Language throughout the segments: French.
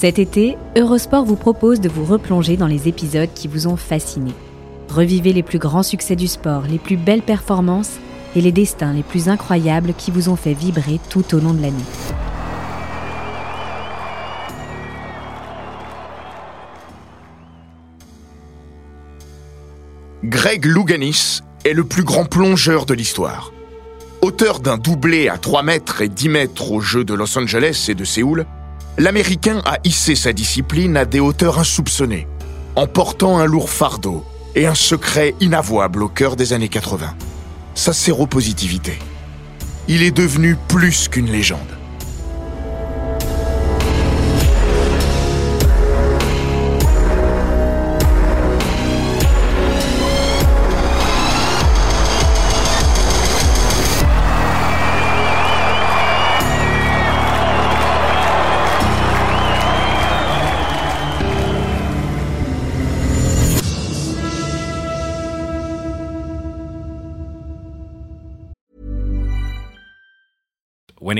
Cet été, Eurosport vous propose de vous replonger dans les épisodes qui vous ont fasciné. Revivez les plus grands succès du sport, les plus belles performances et les destins les plus incroyables qui vous ont fait vibrer tout au long de l'année. Greg Louganis est le plus grand plongeur de l'histoire. Auteur d'un doublé à 3 mètres et 10 mètres aux Jeux de Los Angeles et de Séoul, l'Américain a hissé sa discipline à des hauteurs insoupçonnées, en portant un lourd fardeau et un secret inavouable au cœur des années 80. Sa séropositivité. Il est devenu plus qu'une légende.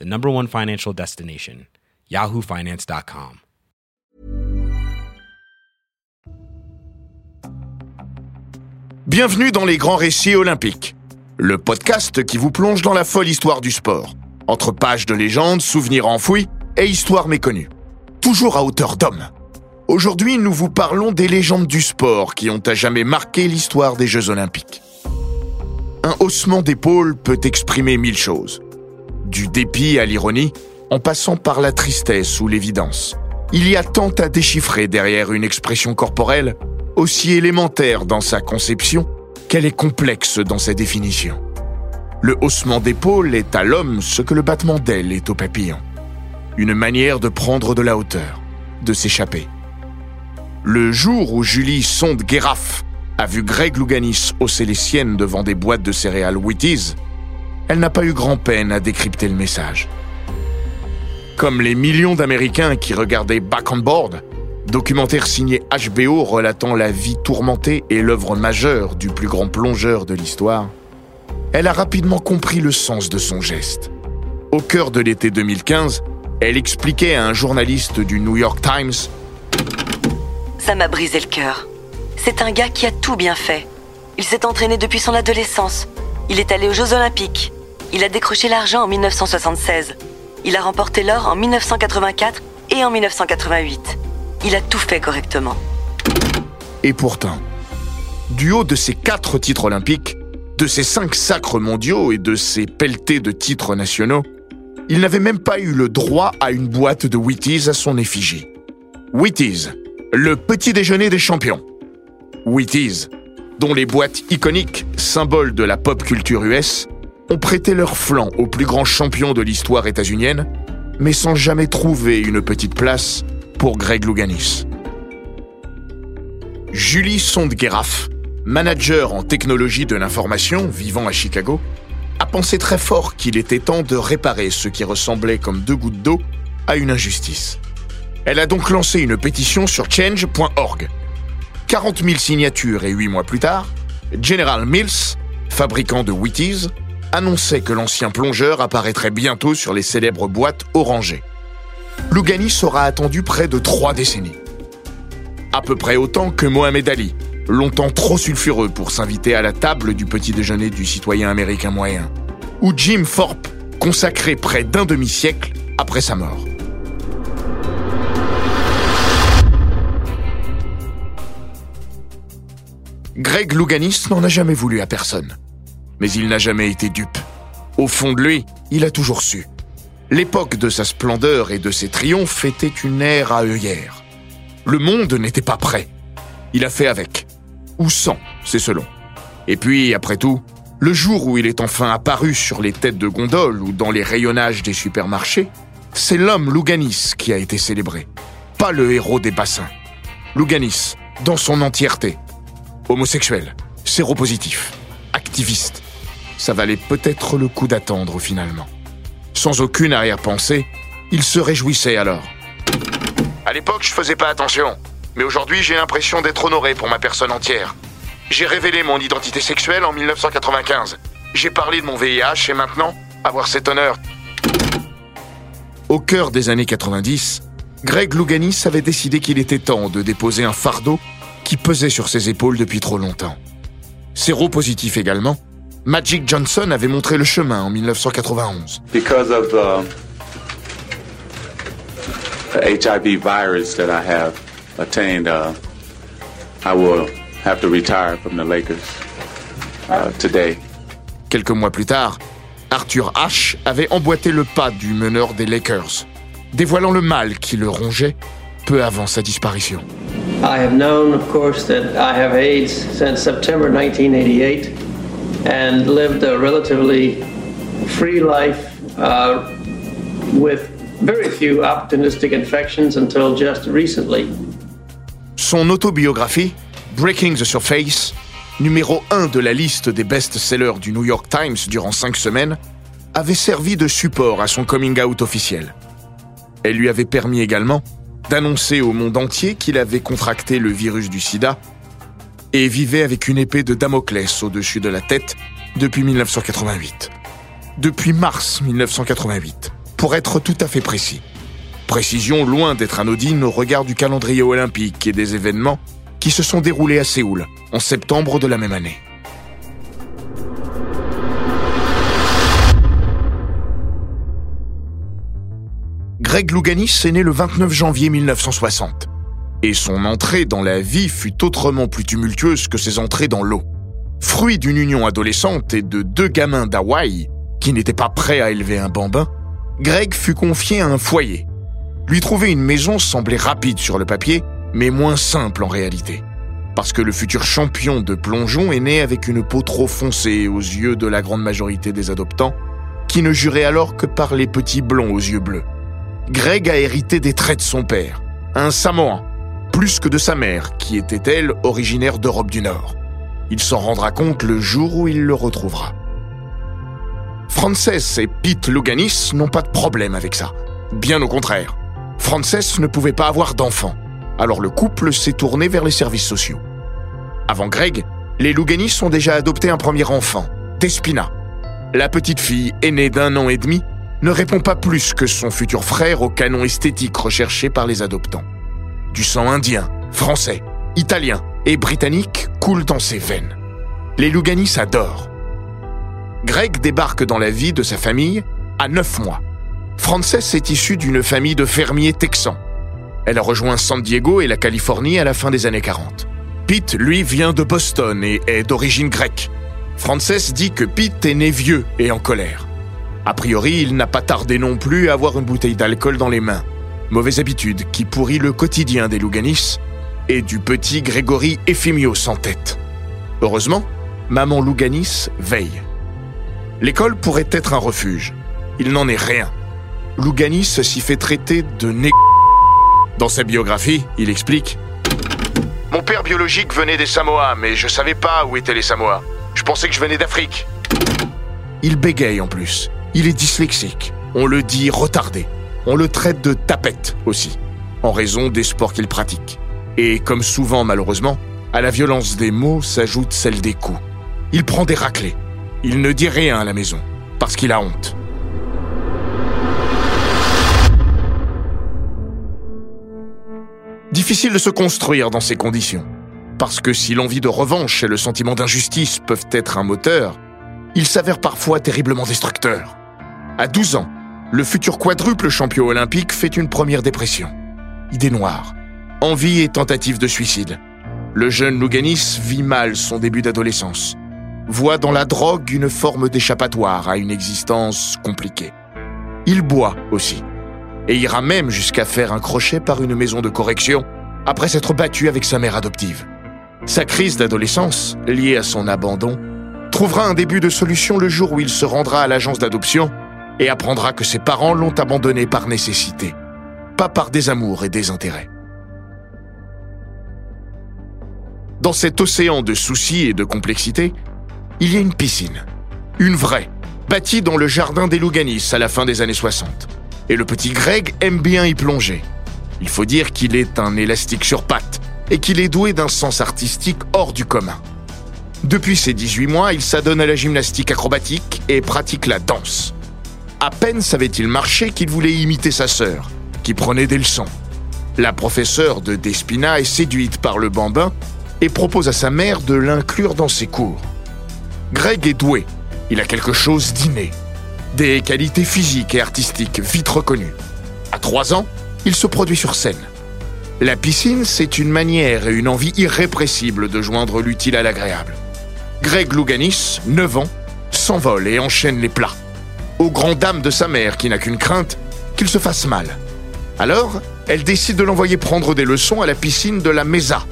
the number one financial destination, yahoofinance.com. Bienvenue dans les grands récits olympiques, le podcast qui vous plonge dans la folle histoire du sport, entre pages de légendes, souvenirs enfouis et histoires méconnues, toujours à hauteur d'homme. Aujourd'hui, nous vous parlons des légendes du sport qui ont à jamais marqué l'histoire des Jeux olympiques. Un haussement d'épaule peut exprimer mille choses du dépit à l'ironie, en passant par la tristesse ou l'évidence. Il y a tant à déchiffrer derrière une expression corporelle, aussi élémentaire dans sa conception qu'elle est complexe dans sa définition. Le haussement d'épaule est à l'homme ce que le battement d'aile est au papillon. Une manière de prendre de la hauteur, de s'échapper. Le jour où Julie Sonde-Guéraf a vu Greg Louganis hausser les siennes devant des boîtes de céréales Wheaties, elle n'a pas eu grand-peine à décrypter le message. Comme les millions d'Américains qui regardaient Back on Board, documentaire signé HBO relatant la vie tourmentée et l'œuvre majeure du plus grand plongeur de l'histoire, elle a rapidement compris le sens de son geste. Au cœur de l'été 2015, elle expliquait à un journaliste du New York Times Ça m'a brisé le cœur. C'est un gars qui a tout bien fait. Il s'est entraîné depuis son adolescence. Il est allé aux Jeux Olympiques. Il a décroché l'argent en 1976. Il a remporté l'or en 1984 et en 1988. Il a tout fait correctement. Et pourtant, du haut de ses quatre titres olympiques, de ses cinq sacres mondiaux et de ses pelletés de titres nationaux, il n'avait même pas eu le droit à une boîte de Wheaties à son effigie. Wheaties, le petit déjeuner des champions. Wheaties, dont les boîtes iconiques, symboles de la pop culture US, ont prêté leur flanc aux plus grands champions de l'histoire états-unienne, mais sans jamais trouver une petite place pour Greg Louganis. Julie Sondgeraf, manager en technologie de l'information vivant à Chicago, a pensé très fort qu'il était temps de réparer ce qui ressemblait comme deux gouttes d'eau à une injustice. Elle a donc lancé une pétition sur change.org. 40 000 signatures et huit mois plus tard, General Mills, fabricant de Wheaties, annonçait que l'ancien plongeur apparaîtrait bientôt sur les célèbres boîtes orangées. Louganis aura attendu près de trois décennies. À peu près autant que Mohamed Ali, longtemps trop sulfureux pour s'inviter à la table du petit déjeuner du citoyen américain moyen, ou Jim Thorpe, consacré près d'un demi-siècle après sa mort. Greg Louganis n'en a jamais voulu à personne mais il n'a jamais été dupe. Au fond de lui, il a toujours su. L'époque de sa splendeur et de ses triomphes était une ère à œillère. Le monde n'était pas prêt. Il a fait avec. Ou sans, c'est selon. Et puis, après tout, le jour où il est enfin apparu sur les têtes de gondole ou dans les rayonnages des supermarchés, c'est l'homme Louganis qui a été célébré. pas le héros des bassins. Louganis, dans son entièreté. Homosexuel, séropositif, activiste. Ça valait peut-être le coup d'attendre finalement. Sans aucune arrière-pensée, il se réjouissait alors. À l'époque, je faisais pas attention. Mais aujourd'hui, j'ai l'impression d'être honoré pour ma personne entière. J'ai révélé mon identité sexuelle en 1995. J'ai parlé de mon VIH et maintenant, avoir cet honneur. Au cœur des années 90, Greg Louganis avait décidé qu'il était temps de déposer un fardeau qui pesait sur ses épaules depuis trop longtemps. Séropositif également, Magic Johnson avait montré le chemin en 1991. Because of the, the HIV virus that I have attained, uh, I will have to retire from the Lakers uh, today. Quelques mois plus tard, Arthur Ashe avait emboîté le pas du meneur des Lakers, dévoilant le mal qui le rongeait peu avant sa disparition. I have known, of course, that I have AIDS since September 1988 and lived a relatively free life uh, with very few opportunistic infections until just recently. Son autobiographie, Breaking the Surface, numéro 1 de la liste des best-sellers du New York Times durant cinq semaines, avait servi de support à son coming out officiel. Elle lui avait permis également d'annoncer au monde entier qu'il avait contracté le virus du sida et vivait avec une épée de Damoclès au-dessus de la tête depuis 1988. Depuis mars 1988, pour être tout à fait précis. Précision loin d'être anodine au regard du calendrier olympique et des événements qui se sont déroulés à Séoul en septembre de la même année. Greg Louganis est né le 29 janvier 1960. Et son entrée dans la vie fut autrement plus tumultueuse que ses entrées dans l'eau. Fruit d'une union adolescente et de deux gamins d'Hawaï, qui n'étaient pas prêts à élever un bambin, Greg fut confié à un foyer. Lui trouver une maison semblait rapide sur le papier, mais moins simple en réalité. Parce que le futur champion de plongeon est né avec une peau trop foncée aux yeux de la grande majorité des adoptants, qui ne juraient alors que par les petits blonds aux yeux bleus. Greg a hérité des traits de son père, un Samoan, plus que de sa mère, qui était elle originaire d'Europe du Nord. Il s'en rendra compte le jour où il le retrouvera. Frances et Pete Louganis n'ont pas de problème avec ça. Bien au contraire. Frances ne pouvait pas avoir d'enfant. Alors le couple s'est tourné vers les services sociaux. Avant Greg, les Louganis ont déjà adopté un premier enfant, Despina. La petite fille, aînée d'un an et demi, ne répond pas plus que son futur frère au canon esthétique recherché par les adoptants. Du sang indien, français, italien et britannique coule dans ses veines. Les Louganis adorent. Greg débarque dans la vie de sa famille à 9 mois. Frances est issue d'une famille de fermiers texans. Elle a rejoint San Diego et la Californie à la fin des années 40. Pete, lui, vient de Boston et est d'origine grecque. Frances dit que Pete est né vieux et en colère. A priori, il n'a pas tardé non plus à avoir une bouteille d'alcool dans les mains. Mauvaise habitude qui pourrit le quotidien des Louganis et du petit Grégory Ephimios en tête. Heureusement, maman Louganis veille. L'école pourrait être un refuge. Il n'en est rien. Louganis s'y fait traiter de né. Dans sa biographie, il explique Mon père biologique venait des Samoa, mais je savais pas où étaient les Samoa. Je pensais que je venais d'Afrique. Il bégaye en plus. Il est dyslexique. On le dit retardé. On le traite de tapette aussi, en raison des sports qu'il pratique. Et comme souvent malheureusement, à la violence des mots s'ajoute celle des coups. Il prend des raclés. Il ne dit rien à la maison, parce qu'il a honte. Difficile de se construire dans ces conditions. Parce que si l'envie de revanche et le sentiment d'injustice peuvent être un moteur, ils s'avèrent parfois terriblement destructeurs. À 12 ans, le futur quadruple champion olympique fait une première dépression. Idée noire. Envie et tentative de suicide. Le jeune Louganis vit mal son début d'adolescence. Voit dans la drogue une forme d'échappatoire à une existence compliquée. Il boit aussi. Et ira même jusqu'à faire un crochet par une maison de correction après s'être battu avec sa mère adoptive. Sa crise d'adolescence, liée à son abandon, trouvera un début de solution le jour où il se rendra à l'agence d'adoption et apprendra que ses parents l'ont abandonné par nécessité. pas par désamour et désintérêt. Dans cet océan de soucis et de complexité, il y a une piscine. Une vraie, bâtie dans le jardin des Louganis à la fin des années 60. Et le petit Greg aime bien y plonger. Il faut dire qu'il est un élastique sur pattes et qu'il est doué d'un sens artistique hors du commun. Depuis ses 18 mois, il s'adonne à la gymnastique acrobatique et pratique la danse. À peine savait-il marcher qu'il voulait imiter sa sœur, qui prenait des leçons. La professeure de Despina est séduite par le bambin et propose à sa mère de l'inclure dans ses cours. Greg est doué, il a quelque chose d'inné, des qualités physiques et artistiques vite reconnues. À trois ans, il se produit sur scène. La piscine, c'est une manière et une envie irrépressible de joindre l'utile à l'agréable. Greg Louganis, 9 ans, s'envole et enchaîne les plats. Aux grand dames de sa mère qui n'a qu'une crainte, qu'il se fasse mal. Alors, elle décide de l'envoyer prendre des leçons à la piscine de la Mesa,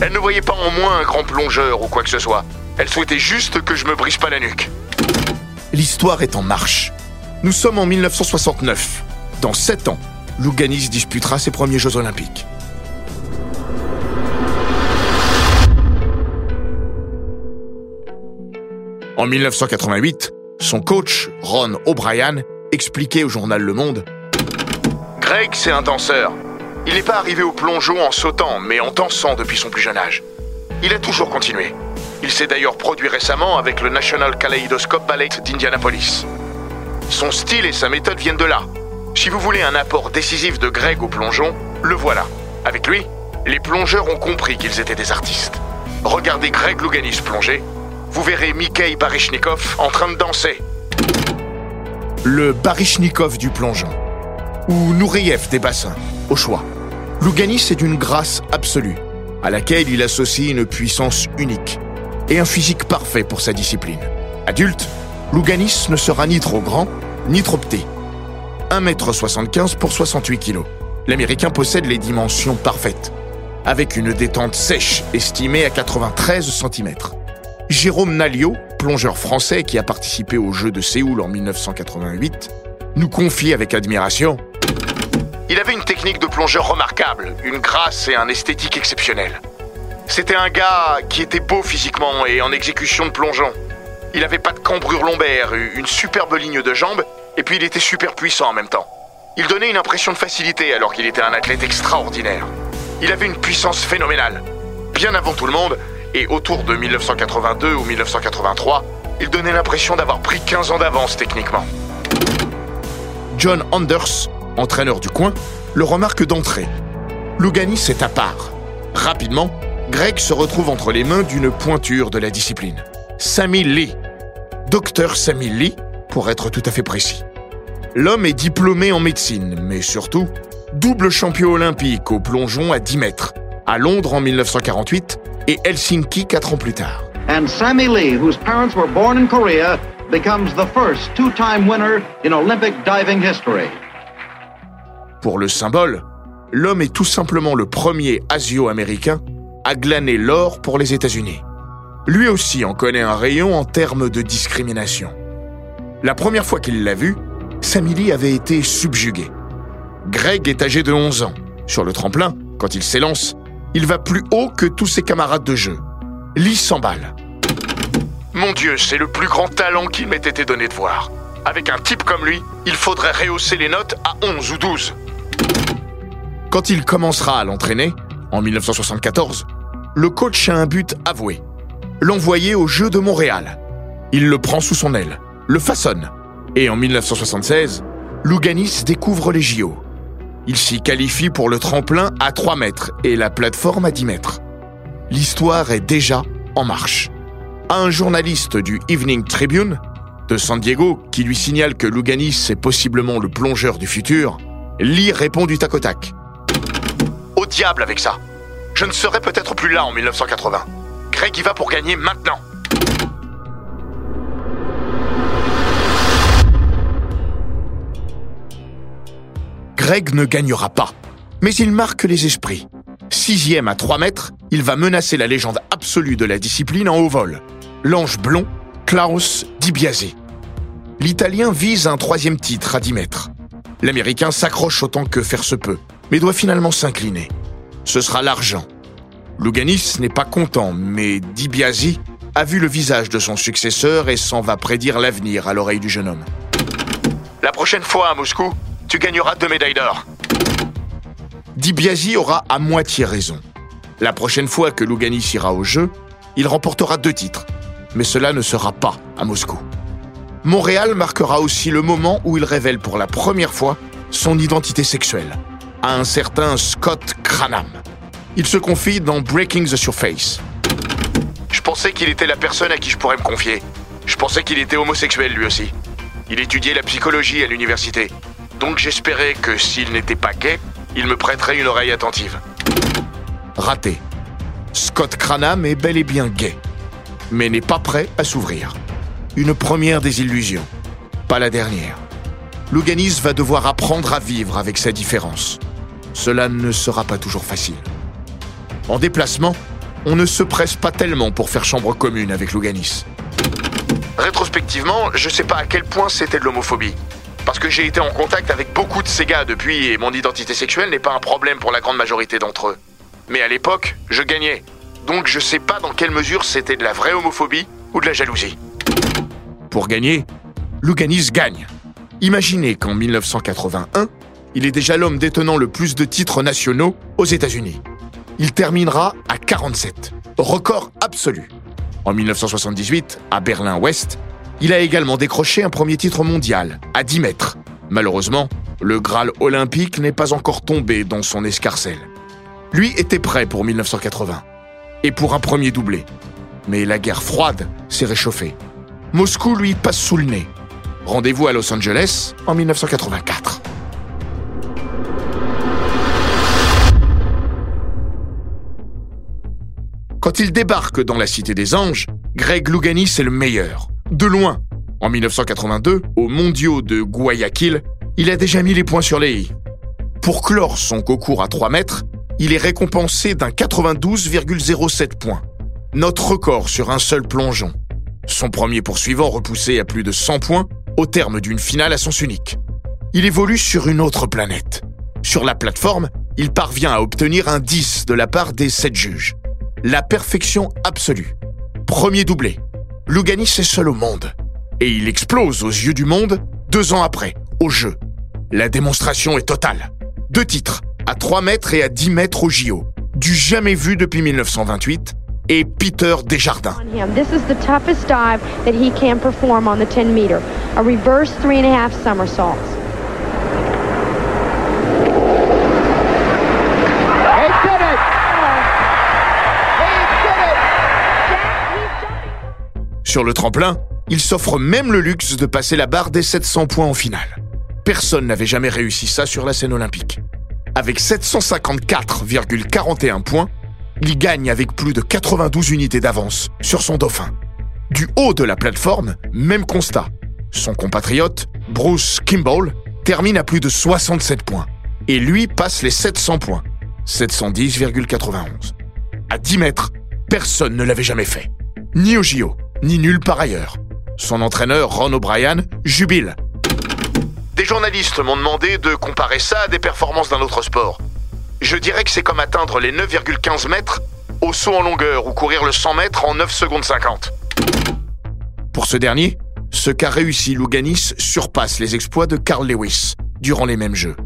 elle ne voyait pas en moi un grand plongeur ou quoi que ce soit. Elle souhaitait juste que je me brise pas la nuque. L'histoire est en marche. Nous sommes en 1969. Dans 7 ans, Louganis disputera ses premiers Jeux Olympiques. En 1988, son coach, Ron O'Brien, expliquait au journal Le Monde Greg, c'est un danseur. Il n'est pas arrivé au plongeon en sautant, mais en dansant depuis son plus jeune âge. Il a toujours continué. Il s'est d'ailleurs produit récemment avec le National Kaleidoscope Ballet d'Indianapolis. Son style et sa méthode viennent de là. Si vous voulez un apport décisif de Greg au plongeon, le voilà. Avec lui, les plongeurs ont compris qu'ils étaient des artistes. Regardez Greg Louganis plonger, vous verrez Mikhail Baryshnikov en train de danser. Le Baryshnikov du plongeon. Ou Nouriev des bassins, au choix. Louganis est d'une grâce absolue, à laquelle il associe une puissance unique et un physique parfait pour sa discipline. Adulte, Louganis ne sera ni trop grand, ni trop petit. 1m75 pour 68 kg. L'Américain possède les dimensions parfaites, avec une détente sèche estimée à 93 cm. Jérôme Nalio, plongeur français qui a participé aux Jeux de Séoul en 1988, nous confie avec admiration il avait une technique de plongeur remarquable, une grâce et un esthétique exceptionnel. C'était un gars qui était beau physiquement et en exécution de plongeon. Il avait pas de cambrure lombaire, une superbe ligne de jambes, et puis il était super puissant en même temps. Il donnait une impression de facilité alors qu'il était un athlète extraordinaire. Il avait une puissance phénoménale. Bien avant tout le monde, et autour de 1982 ou 1983, il donnait l'impression d'avoir pris 15 ans d'avance techniquement. John Anders entraîneur du coin, le remarque d'entrée. Louganis est à part. Rapidement, Greg se retrouve entre les mains d'une pointure de la discipline. Sammy Lee. Docteur Sammy Lee, pour être tout à fait précis. L'homme est diplômé en médecine, mais surtout, double champion olympique au plongeon à 10 mètres, à Londres en 1948 et Helsinki 4 ans plus tard. And Sammy Lee, whose parents were born in Korea, becomes the first two-time winner in Olympic diving history. Pour le symbole, l'homme est tout simplement le premier asio-américain à glaner l'or pour les États-Unis. Lui aussi en connaît un rayon en termes de discrimination. La première fois qu'il l'a vu, Samili avait été subjugué. Greg est âgé de 11 ans. Sur le tremplin, quand il s'élance, il va plus haut que tous ses camarades de jeu. Lee s'emballe. Mon Dieu, c'est le plus grand talent qu'il m'ait été donné de voir. Avec un type comme lui, il faudrait rehausser les notes à 11 ou 12. Quand il commencera à l'entraîner, en 1974, le coach a un but avoué. L'envoyer au Jeux de Montréal. Il le prend sous son aile, le façonne. Et en 1976, Louganis découvre les JO. Il s'y qualifie pour le tremplin à 3 mètres et la plateforme à 10 mètres. L'histoire est déjà en marche. Un journaliste du Evening Tribune de San Diego qui lui signale que Louganis est possiblement le plongeur du futur, Lee répond du tac au tac diable avec ça. Je ne serai peut-être plus là en 1980. Greg y va pour gagner maintenant. Greg ne gagnera pas, mais il marque les esprits. Sixième à 3 mètres, il va menacer la légende absolue de la discipline en haut vol, l'ange blond Klaus Di Biase. L'Italien vise un troisième titre à 10 mètres. L'Américain s'accroche autant que faire se peut, mais doit finalement s'incliner. Ce sera l'argent. Louganis n'est pas content, mais DiBiase a vu le visage de son successeur et s'en va prédire l'avenir à l'oreille du jeune homme. La prochaine fois à Moscou, tu gagneras deux médailles d'or. DiBiase aura à moitié raison. La prochaine fois que Louganis ira au jeu, il remportera deux titres. Mais cela ne sera pas à Moscou. Montréal marquera aussi le moment où il révèle pour la première fois son identité sexuelle à un certain Scott Cranham. Il se confie dans Breaking the Surface. Je pensais qu'il était la personne à qui je pourrais me confier. Je pensais qu'il était homosexuel lui aussi. Il étudiait la psychologie à l'université. Donc j'espérais que s'il n'était pas gay, il me prêterait une oreille attentive. Raté. Scott Cranham est bel et bien gay, mais n'est pas prêt à s'ouvrir. Une première désillusion, pas la dernière. Louganis va devoir apprendre à vivre avec sa différence. Cela ne sera pas toujours facile. En déplacement, on ne se presse pas tellement pour faire chambre commune avec Louganis. Rétrospectivement, je sais pas à quel point c'était de l'homophobie. Parce que j'ai été en contact avec beaucoup de ces gars depuis et mon identité sexuelle n'est pas un problème pour la grande majorité d'entre eux. Mais à l'époque, je gagnais. Donc je sais pas dans quelle mesure c'était de la vraie homophobie ou de la jalousie. Pour gagner, Louganis gagne. Imaginez qu'en 1981, il est déjà l'homme détenant le plus de titres nationaux aux États-Unis. Il terminera à 47, record absolu. En 1978, à Berlin-Ouest, il a également décroché un premier titre mondial, à 10 mètres. Malheureusement, le Graal olympique n'est pas encore tombé dans son escarcelle. Lui était prêt pour 1980, et pour un premier doublé. Mais la guerre froide s'est réchauffée. Moscou lui passe sous le nez. Rendez-vous à Los Angeles en 1984. Quand il débarque dans la Cité des Anges, Greg Louganis est le meilleur. De loin. En 1982, aux mondiaux de Guayaquil, il a déjà mis les points sur les i. Pour clore son concours à 3 mètres, il est récompensé d'un 92,07 points. Notre record sur un seul plongeon. Son premier poursuivant repoussé à plus de 100 points au terme d'une finale à sens unique. Il évolue sur une autre planète. Sur la plateforme, il parvient à obtenir un 10 de la part des 7 juges la perfection absolue. Premier doublé. Louganis est seul au monde. Et il explose aux yeux du monde deux ans après, au jeu. La démonstration est totale. Deux titres, à 3 mètres et à 10 mètres au JO. Du jamais vu depuis 1928 et Peter Desjardins. This is the toughest dive that he can perform on the 10 meter. A reverse three and a half somersaults. Sur le tremplin, il s'offre même le luxe de passer la barre des 700 points en finale. Personne n'avait jamais réussi ça sur la scène olympique. Avec 754,41 points, il gagne avec plus de 92 unités d'avance sur son dauphin. Du haut de la plateforme, même constat. Son compatriote, Bruce Kimball, termine à plus de 67 points. Et lui passe les 700 points. 710,91. À 10 mètres, personne ne l'avait jamais fait. Ni au JO, ni nulle part ailleurs. Son entraîneur, Ron O'Brien, jubile. Des journalistes m'ont demandé de comparer ça à des performances d'un autre sport. Je dirais que c'est comme atteindre les 9,15 mètres au saut en longueur ou courir le 100 mètres en 9 secondes 50. Pour ce dernier, ce qu'a réussi Louganis surpasse les exploits de Carl Lewis durant les mêmes Jeux.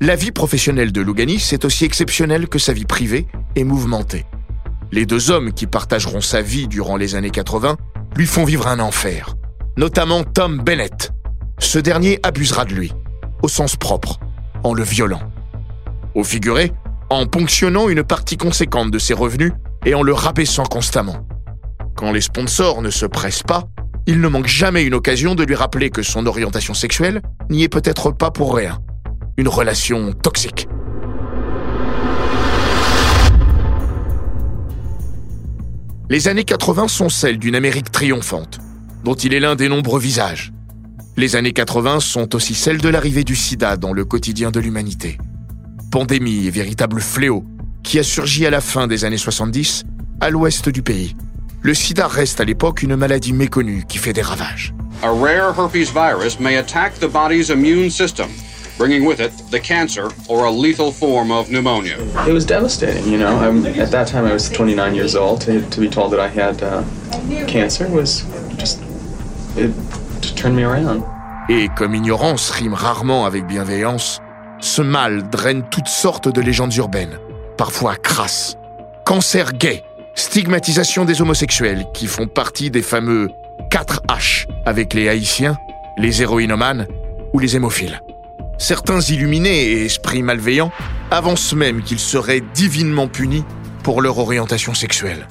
La vie professionnelle de Louganis est aussi exceptionnelle que sa vie privée et mouvementée. Les deux hommes qui partageront sa vie durant les années 80 lui font vivre un enfer, notamment Tom Bennett. Ce dernier abusera de lui, au sens propre, en le violant. Au figuré, en ponctionnant une partie conséquente de ses revenus et en le rabaissant constamment. Quand les sponsors ne se pressent pas, il ne manque jamais une occasion de lui rappeler que son orientation sexuelle n'y est peut-être pas pour rien. Une relation toxique. Les années 80 sont celles d'une Amérique triomphante, dont il est l'un des nombreux visages. Les années 80 sont aussi celles de l'arrivée du sida dans le quotidien de l'humanité. Pandémie et véritable fléau qui a surgi à la fin des années 70 à l'ouest du pays. Le sida reste à l'époque une maladie méconnue qui fait des ravages. A rare herpes virus may attack the body's immune system, bringing with it the cancer or a lethal form of pneumonia. It was devastating, you know. I'm, at that time, I was 29 years old. To, to be told that I had uh, cancer was just. It turned me around. Et comme ignorance rime rarement avec bienveillance, ce mal draine toutes sortes de légendes urbaines, parfois crasses. Cancer gay, stigmatisation des homosexuels qui font partie des fameux 4 H avec les haïtiens, les héroïnomanes ou les hémophiles. Certains illuminés et esprits malveillants avancent même qu'ils seraient divinement punis pour leur orientation sexuelle.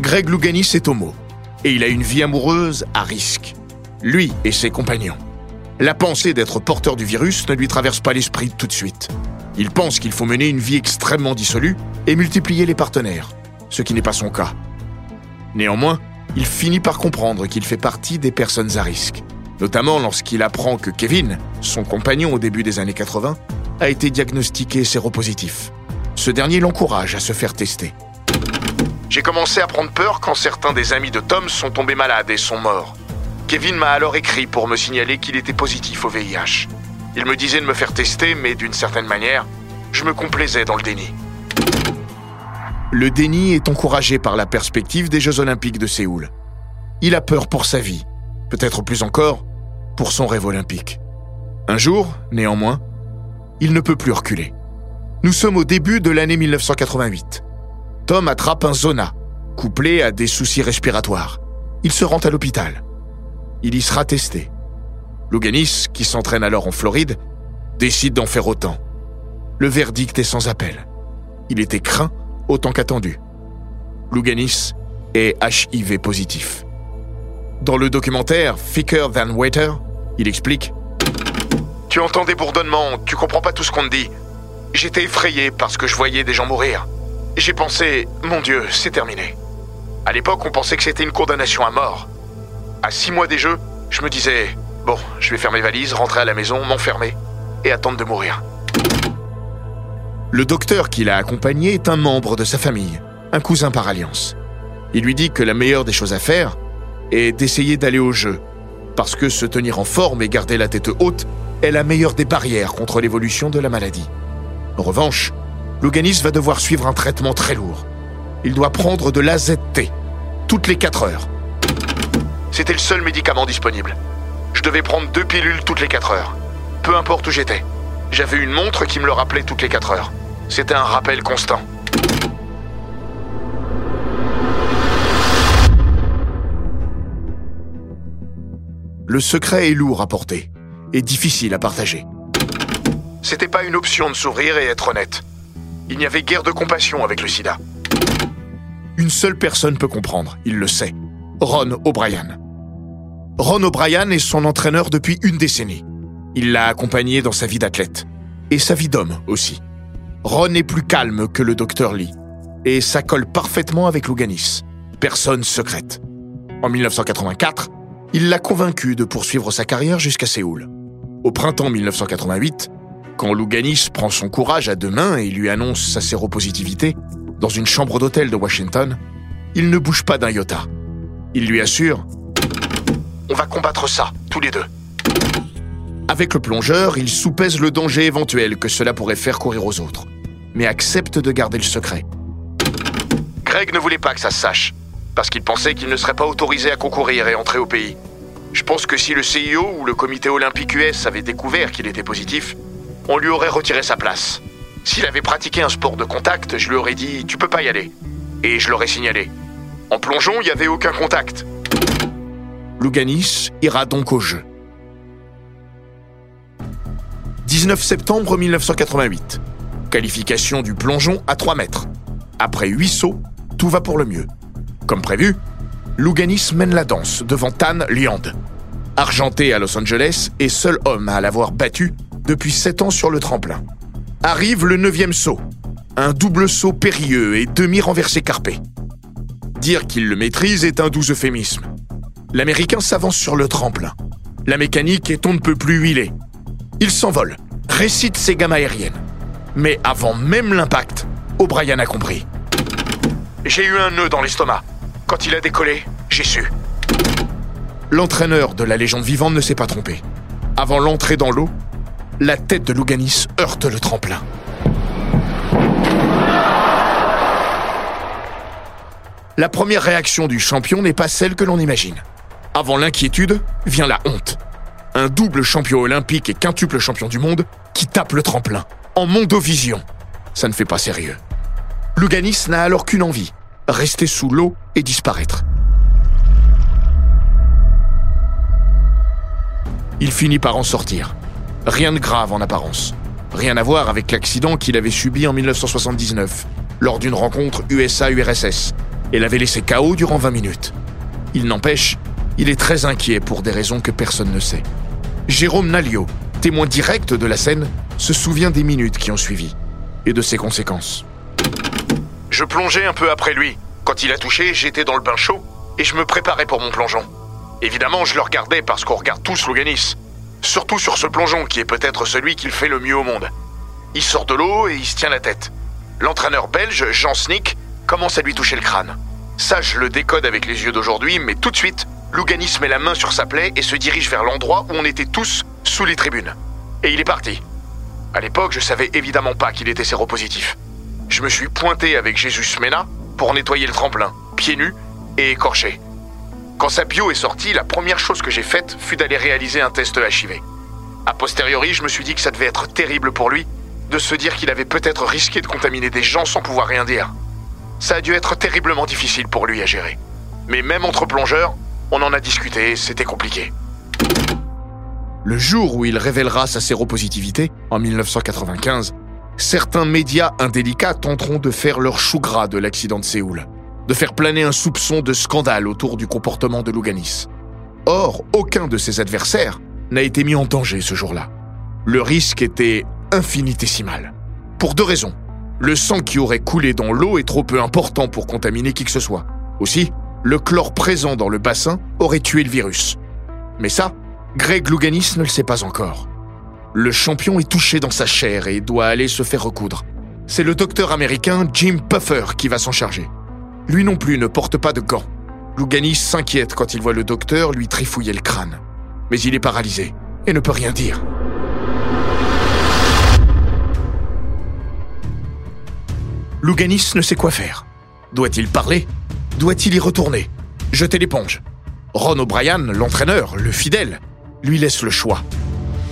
Greg Louganis est homo et il a une vie amoureuse à risque. Lui et ses compagnons. La pensée d'être porteur du virus ne lui traverse pas l'esprit tout de suite. Il pense qu'il faut mener une vie extrêmement dissolue et multiplier les partenaires, ce qui n'est pas son cas. Néanmoins, il finit par comprendre qu'il fait partie des personnes à risque, notamment lorsqu'il apprend que Kevin, son compagnon au début des années 80, a été diagnostiqué séropositif. Ce dernier l'encourage à se faire tester. J'ai commencé à prendre peur quand certains des amis de Tom sont tombés malades et sont morts. Kevin m'a alors écrit pour me signaler qu'il était positif au VIH. Il me disait de me faire tester, mais d'une certaine manière, je me complaisais dans le déni. Le déni est encouragé par la perspective des Jeux olympiques de Séoul. Il a peur pour sa vie, peut-être plus encore pour son rêve olympique. Un jour, néanmoins, il ne peut plus reculer. Nous sommes au début de l'année 1988. Tom attrape un zona, couplé à des soucis respiratoires. Il se rend à l'hôpital. Il y sera testé. Louganis, qui s'entraîne alors en Floride, décide d'en faire autant. Le verdict est sans appel. Il était craint autant qu'attendu. Louganis est HIV positif. Dans le documentaire Thicker Than Waiter, il explique Tu entends des bourdonnements, tu comprends pas tout ce qu'on te dit. J'étais effrayé parce que je voyais des gens mourir. J'ai pensé, mon Dieu, c'est terminé. À l'époque, on pensait que c'était une condamnation à mort. À six mois des Jeux, je me disais, bon, je vais faire mes valises, rentrer à la maison, m'enfermer et attendre de mourir. Le docteur qui l'a accompagné est un membre de sa famille, un cousin par alliance. Il lui dit que la meilleure des choses à faire est d'essayer d'aller au jeu, parce que se tenir en forme et garder la tête haute est la meilleure des barrières contre l'évolution de la maladie. En revanche, Louganis va devoir suivre un traitement très lourd. Il doit prendre de l'AZT, toutes les 4 heures. C'était le seul médicament disponible. Je devais prendre deux pilules toutes les 4 heures. Peu importe où j'étais. J'avais une montre qui me le rappelait toutes les 4 heures. C'était un rappel constant. Le secret est lourd à porter et difficile à partager. C'était pas une option de s'ouvrir et être honnête. Il n'y avait guère de compassion avec le sida. Une seule personne peut comprendre, il le sait. Ron O'Brien. Ron O'Brien est son entraîneur depuis une décennie. Il l'a accompagné dans sa vie d'athlète. Et sa vie d'homme aussi. Ron est plus calme que le docteur Lee. Et ça colle parfaitement avec Louganis. Personne secrète. En 1984, il l'a convaincu de poursuivre sa carrière jusqu'à Séoul. Au printemps 1988, quand Louganis prend son courage à deux mains et lui annonce sa séropositivité, dans une chambre d'hôtel de Washington, il ne bouge pas d'un iota. Il lui assure On va combattre ça, tous les deux. Avec le plongeur, il soupèse le danger éventuel que cela pourrait faire courir aux autres, mais accepte de garder le secret. Greg ne voulait pas que ça se sache, parce qu'il pensait qu'il ne serait pas autorisé à concourir et entrer au pays. Je pense que si le CIO ou le comité olympique US avait découvert qu'il était positif, on lui aurait retiré sa place. S'il avait pratiqué un sport de contact, je lui aurais dit Tu peux pas y aller. Et je l'aurais signalé. En plongeon, il n'y avait aucun contact. Louganis ira donc au jeu. 19 septembre 1988. Qualification du plongeon à 3 mètres. Après 8 sauts, tout va pour le mieux. Comme prévu, Louganis mène la danse devant Tan Liand, argenté à Los Angeles et seul homme à l'avoir battu depuis 7 ans sur le tremplin. Arrive le neuvième saut, un double saut périlleux et demi-renversé carpé. Dire qu'il le maîtrise est un doux euphémisme. L'Américain s'avance sur le tremplin. La mécanique est on ne peut plus huilée. Il s'envole, récite ses gammes aériennes. Mais avant même l'impact, O'Brien a compris. J'ai eu un nœud dans l'estomac. Quand il a décollé, j'ai su. L'entraîneur de la légende vivante ne s'est pas trompé. Avant l'entrée dans l'eau, la tête de Louganis heurte le tremplin. La première réaction du champion n'est pas celle que l'on imagine. Avant l'inquiétude vient la honte. Un double champion olympique et quintuple champion du monde qui tape le tremplin, en mondovision. Ça ne fait pas sérieux. Louganis n'a alors qu'une envie, rester sous l'eau et disparaître. Il finit par en sortir. Rien de grave en apparence. Rien à voir avec l'accident qu'il avait subi en 1979, lors d'une rencontre USA-URSS, et l'avait laissé KO durant 20 minutes. Il n'empêche, il est très inquiet pour des raisons que personne ne sait. Jérôme Nalio, témoin direct de la scène, se souvient des minutes qui ont suivi et de ses conséquences. Je plongeais un peu après lui. Quand il a touché, j'étais dans le bain chaud et je me préparais pour mon plongeon. Évidemment, je le regardais parce qu'on regarde tous Louganis. Surtout sur ce plongeon qui est peut-être celui qu'il fait le mieux au monde. Il sort de l'eau et il se tient la tête. L'entraîneur belge, Jean Snick, commence à lui toucher le crâne. Ça, je le décode avec les yeux d'aujourd'hui, mais tout de suite, Louganis met la main sur sa plaie et se dirige vers l'endroit où on était tous sous les tribunes. Et il est parti. À l'époque, je savais évidemment pas qu'il était séropositif. Je me suis pointé avec Jésus Mena pour nettoyer le tremplin, pieds nus et écorché. Quand sa bio est sortie, la première chose que j'ai faite fut d'aller réaliser un test HIV. A posteriori, je me suis dit que ça devait être terrible pour lui de se dire qu'il avait peut-être risqué de contaminer des gens sans pouvoir rien dire. Ça a dû être terriblement difficile pour lui à gérer. Mais même entre plongeurs, on en a discuté, c'était compliqué. Le jour où il révélera sa séropositivité, en 1995, certains médias indélicats tenteront de faire leur chou gras de l'accident de Séoul de faire planer un soupçon de scandale autour du comportement de Louganis. Or, aucun de ses adversaires n'a été mis en danger ce jour-là. Le risque était infinitésimal. Pour deux raisons. Le sang qui aurait coulé dans l'eau est trop peu important pour contaminer qui que ce soit. Aussi, le chlore présent dans le bassin aurait tué le virus. Mais ça, Greg Louganis ne le sait pas encore. Le champion est touché dans sa chair et doit aller se faire recoudre. C'est le docteur américain Jim Puffer qui va s'en charger. Lui non plus ne porte pas de gants. Louganis s'inquiète quand il voit le docteur lui trifouiller le crâne. Mais il est paralysé et ne peut rien dire. Louganis ne sait quoi faire. Doit-il parler? Doit-il y retourner? Jeter l'éponge? Ron O'Brien, l'entraîneur, le fidèle, lui laisse le choix.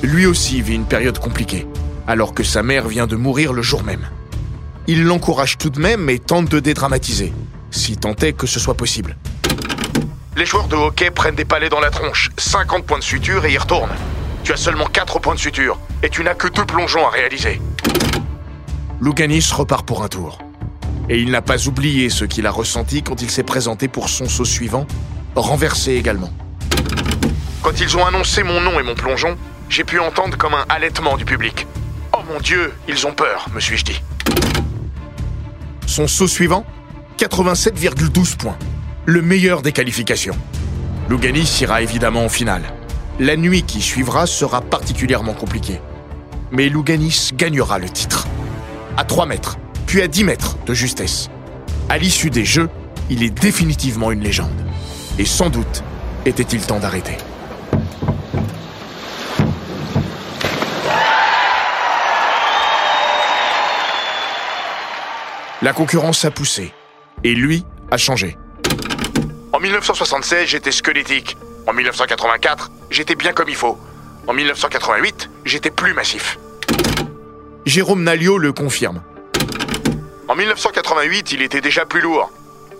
Lui aussi vit une période compliquée, alors que sa mère vient de mourir le jour même. Il l'encourage tout de même et tente de dédramatiser si tant est que ce soit possible. Les joueurs de hockey prennent des palets dans la tronche, 50 points de suture et y retournent. Tu as seulement 4 points de suture et tu n'as que deux plongeons à réaliser. Louganis repart pour un tour. Et il n'a pas oublié ce qu'il a ressenti quand il s'est présenté pour son saut suivant, renversé également. Quand ils ont annoncé mon nom et mon plongeon, j'ai pu entendre comme un halètement du public. Oh mon Dieu, ils ont peur, me suis-je dit. Son saut suivant 87,12 points. Le meilleur des qualifications. Louganis ira évidemment en finale. La nuit qui suivra sera particulièrement compliquée. Mais Louganis gagnera le titre. À 3 mètres, puis à 10 mètres de justesse. À l'issue des Jeux, il est définitivement une légende. Et sans doute était-il temps d'arrêter. La concurrence a poussé. Et lui a changé. En 1976, j'étais squelettique. En 1984, j'étais bien comme il faut. En 1988, j'étais plus massif. Jérôme Nalio le confirme. En 1988, il était déjà plus lourd.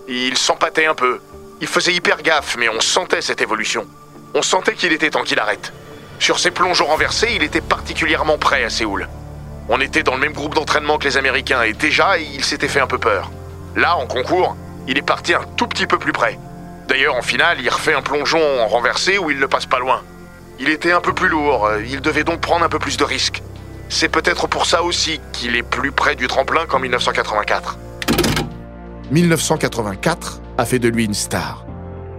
Il s'empâtait un peu. Il faisait hyper gaffe, mais on sentait cette évolution. On sentait qu'il était temps qu'il arrête. Sur ses plongeons renversés, il était particulièrement prêt à Séoul. On était dans le même groupe d'entraînement que les Américains et déjà, il s'était fait un peu peur. Là, en concours, il est parti un tout petit peu plus près. D'ailleurs, en finale, il refait un plongeon en renversé où il ne passe pas loin. Il était un peu plus lourd, euh, il devait donc prendre un peu plus de risques. C'est peut-être pour ça aussi qu'il est plus près du tremplin qu'en 1984. 1984 a fait de lui une star.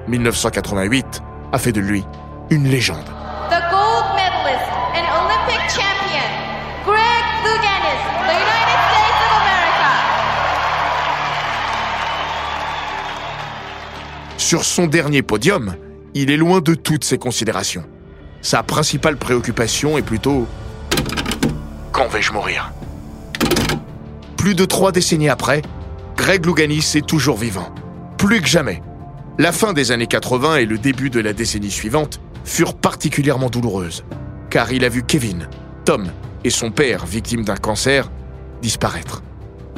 1988 a fait de lui une légende. Sur son dernier podium, il est loin de toutes ces considérations. Sa principale préoccupation est plutôt quand vais-je mourir? Plus de trois décennies après, Greg Louganis est toujours vivant. Plus que jamais. La fin des années 80 et le début de la décennie suivante furent particulièrement douloureuses, car il a vu Kevin, Tom et son père, victimes d'un cancer, disparaître.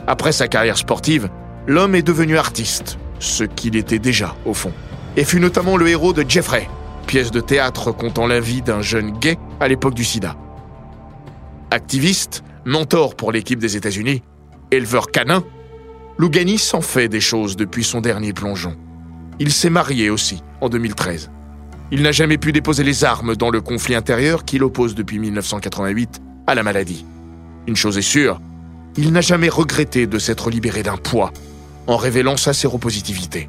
Après sa carrière sportive, l'homme est devenu artiste, ce qu'il était déjà au fond, et fut notamment le héros de Jeffrey, pièce de théâtre contant la vie d'un jeune gay à l'époque du sida. Activiste, mentor pour l'équipe des États-Unis, éleveur canin, Louganis en fait des choses depuis son dernier plongeon. Il s'est marié aussi en 2013. Il n'a jamais pu déposer les armes dans le conflit intérieur qui l'oppose depuis 1988 à la maladie. Une chose est sûre, il n'a jamais regretté de s'être libéré d'un poids en révélant sa séropositivité.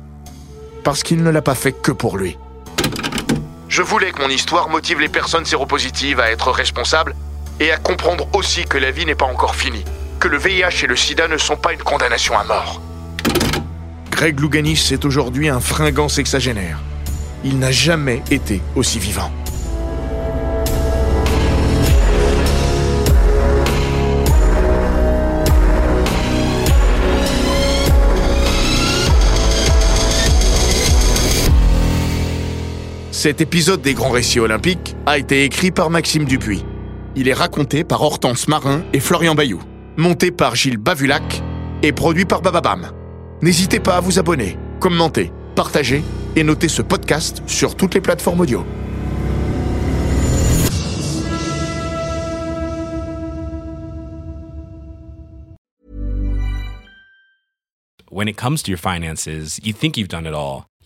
Parce qu'il ne l'a pas fait que pour lui. Je voulais que mon histoire motive les personnes séropositives à être responsables et à comprendre aussi que la vie n'est pas encore finie, que le VIH et le sida ne sont pas une condamnation à mort. Greg Louganis est aujourd'hui un fringant sexagénaire. Il n'a jamais été aussi vivant. Cet épisode des Grands Récits Olympiques a été écrit par Maxime Dupuis. Il est raconté par Hortense Marin et Florian Bayou, monté par Gilles Bavulac et produit par Bababam. N'hésitez pas à vous abonner, commenter, partager et noter ce podcast sur toutes les plateformes audio. When it comes to your finances, you think you've done it all.